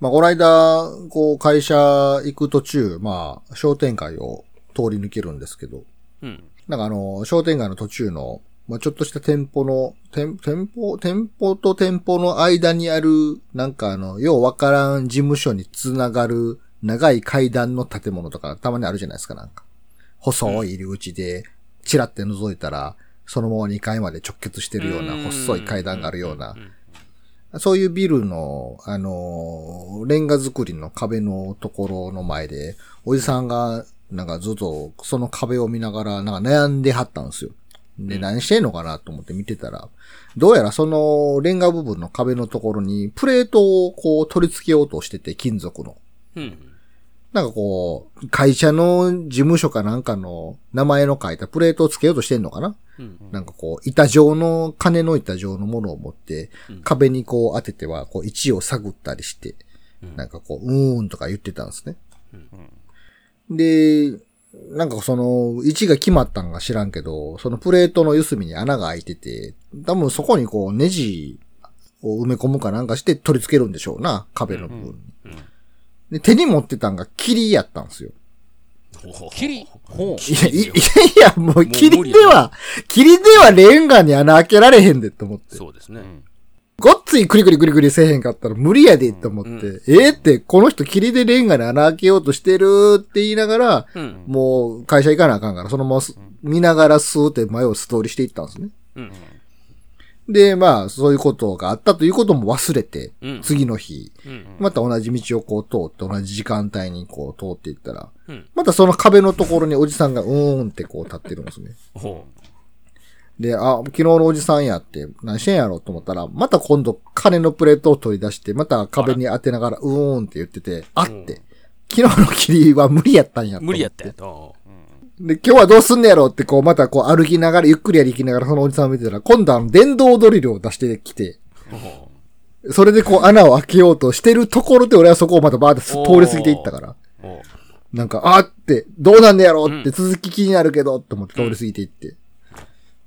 まあ、この間、こう、会社行く途中、まあ、商店街を通り抜けるんですけど、うん。なんかあの、商店街の途中の、まあ、ちょっとした店舗の、店、店舗、店舗と店舗の間にある、なんかあの、ようわからん事務所につながる長い階段の建物とかたまにあるじゃないですか、なんか。細い入り口で、チラって覗いたら、そのまま2階まで直結してるような細い階段があるような、そういうビルの、あのーレンガ作りの壁のところの前で、おじさんが、なんかずっとその壁を見ながら、なんか悩んではったんですよ。で、何してんのかなと思って見てたら、どうやらそのレンガ部分の壁のところにプレートをこう取り付けようとしてて、金属の。うん。なんかこう、会社の事務所かなんかの名前の書いたプレートをつけようとしてんのかな？うん。なんかこう、板状の、金の板状のものを持って、壁にこう当てては、こう位置を探ったりして、なんかこう、うーんとか言ってたんですね。で、なんかその、位置が決まったんか知らんけど、そのプレートの四隅に穴が開いてて、多分そこにこう、ネジを埋め込むかなんかして取り付けるんでしょうな、壁の部分に。で、手に持ってたんが霧やったんですよ。霧ほう。いや、いいやもう霧では、霧ではレンガに穴開けられへんでって思って。そうですね。ごっついクリクリクリクリせえへんかったら無理やでって思って、うんええって、この人霧でレンガに穴開けようとしてるって言いながら、うん。もう会社行かなあかんから、そのまます見ながらスーって前を素通りしていったんですね。うん。で、まあ、そういうことがあったということも忘れて、うん次の日、うん。また同じ道をこう通って、同じ時間帯にこう通っていったら、うんまたその壁のところにおじさんがうーんってこう立ってるんですね。ほで、あ、昨日のおじさんやって、何してんやろと思ったら、また今度金のプレートを取り出して、また壁に当てながら、うーんって言ってて、あって、昨日の霧は無理やったんや無理やったよ。と。で、今日はどうすんねやろって、こう、またこう歩きながら、ゆっくり歩きながらそのおじさんを見てたら、今度はあの電動ドリルを出してきて、ほそれでこう穴を開けようとしてるところで、俺はそこをまたバーってす通り過ぎていったから、なんか、あーって、どうなんねやろって続き気になるけど、と思って通り過ぎていって。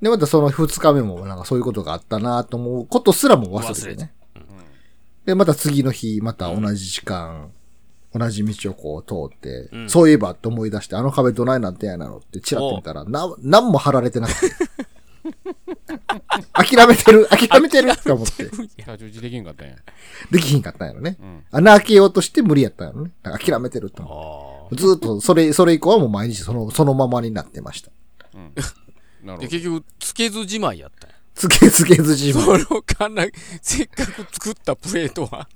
で、またその二日目もなんかそういうことがあったなと思うことすらも忘れてね。で、また次の日、また同じ時間、同じ道をこう通って、うんそういえばって思い出して、あの壁どないなんてやなのってチラッと見たら、な、なんも貼られてなくて。諦めてる、諦めてるって思って。太刀打ちできんかったんや。できひんかったんやろね。ん穴開けようとして無理やったんやろね。諦めてるってう。思って。あずーっと、それ、それ以降はもう毎日その、そのままになってました。あ。なるほど。で、結局、つけずじまいやったんや。つけつけずじまい。そのかな、せっかく作ったプレートは。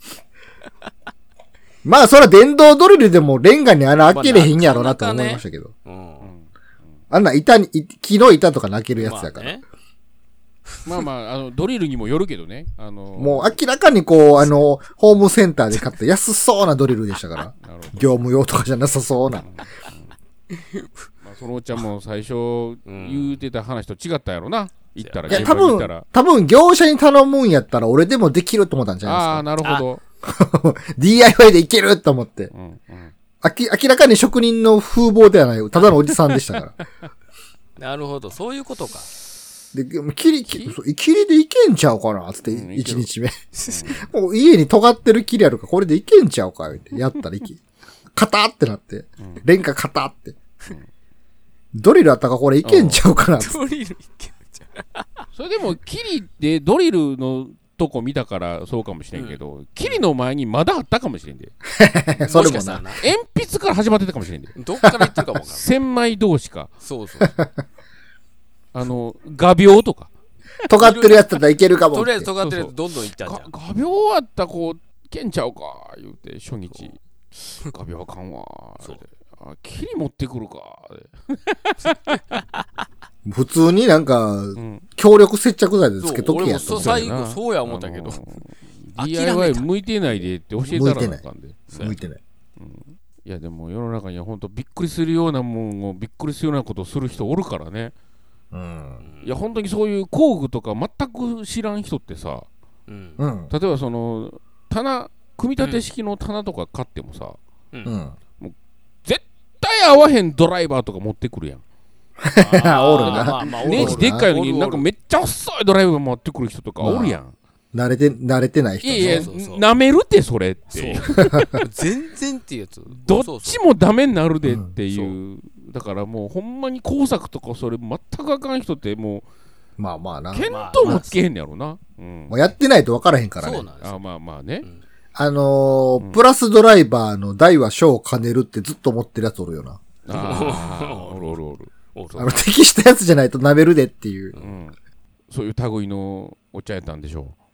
まあ、そら電動ドリルでもレンガに穴開けれへんやろなと思いましたけど。うん。あんな板に、い木の板とか泣けるやつやから。まあねまあまあ、あの、ドリルにもよるけどね。あの、もう明らかにこう、あの、ホームセンターで買った安そうなドリルでしたから。業務用とかじゃなさそうな。まあ、そのおっちゃんも最初言うてた話と違ったやろな。行ったら、いや、現多分多分業者に頼むんやったら俺でもできると思ったんじゃああ、ないなるほど。DIY でいけると思って。うんうん。あき、明らかに職人の風貌ではない、ただのおじさんでしたから。なるほど、そういうことか。で、切り、切り、そう切りでいけんちゃうかなつって、一日目。もう家に尖ってる切りあるから、これでいけんちゃうか言ってやったらいけ。カタってなって。レンガカタって。ドリルあったからこれいけんちゃうかなつってドリルいけるそれでも、キリでドリルのとこ見たからそうかもしれんけど、キリの前にまだあったかもしれんで。それもな。鉛筆から始まってたかもしれんで。どっから言ってるかもわからん。千枚同士か。そうそう。あの、画鋲とか。尖ってるやつだったらいけるかも。とりあえず尖ってるやつどんどんいったんじゃん。が画鋲あったらこう、けんちゃうか、言うて、初日。画鋲あかんわ。そうあ、キリ持ってくるか。普通になんか、うん。強力接着剤でつけとけそう俺もやと思う。そう最後そうや思ったけど DIY た向いてないでって教えたらなあかんで。向いてない。いやでも世の中には本当びっくりするようなもんをびっくりするようなことをする人おるからね。うん。いや本当にそういう工具とか全く知らん人ってさ、うん。うん。例えばその棚、組み立て式の棚とか買ってもさ、うん。絶対合わへんドライバーとか持ってくるやん。おるなネジでっかいのになんかめっちゃ細いドライバー持ってくる人とかおるやん。慣れて、慣れてない人いやいや、舐めるってそれって。全然っていうやつどっちもダメになるでってそいう。だからもうほんまに工作とかそれ全くあかん人ってもまあまあな。う、見当もつけへんねやろな。うんも。うやってないと分からへんからねそう。なんですよあまあまあね。あのープラスドライバーの大は小を兼ねるってずっと思ってるやつおるよな。ああ、おるおるおる。おるあの、適したやつじゃないと舐めるでっていう。うん。そういう類のお茶やったんでしょう。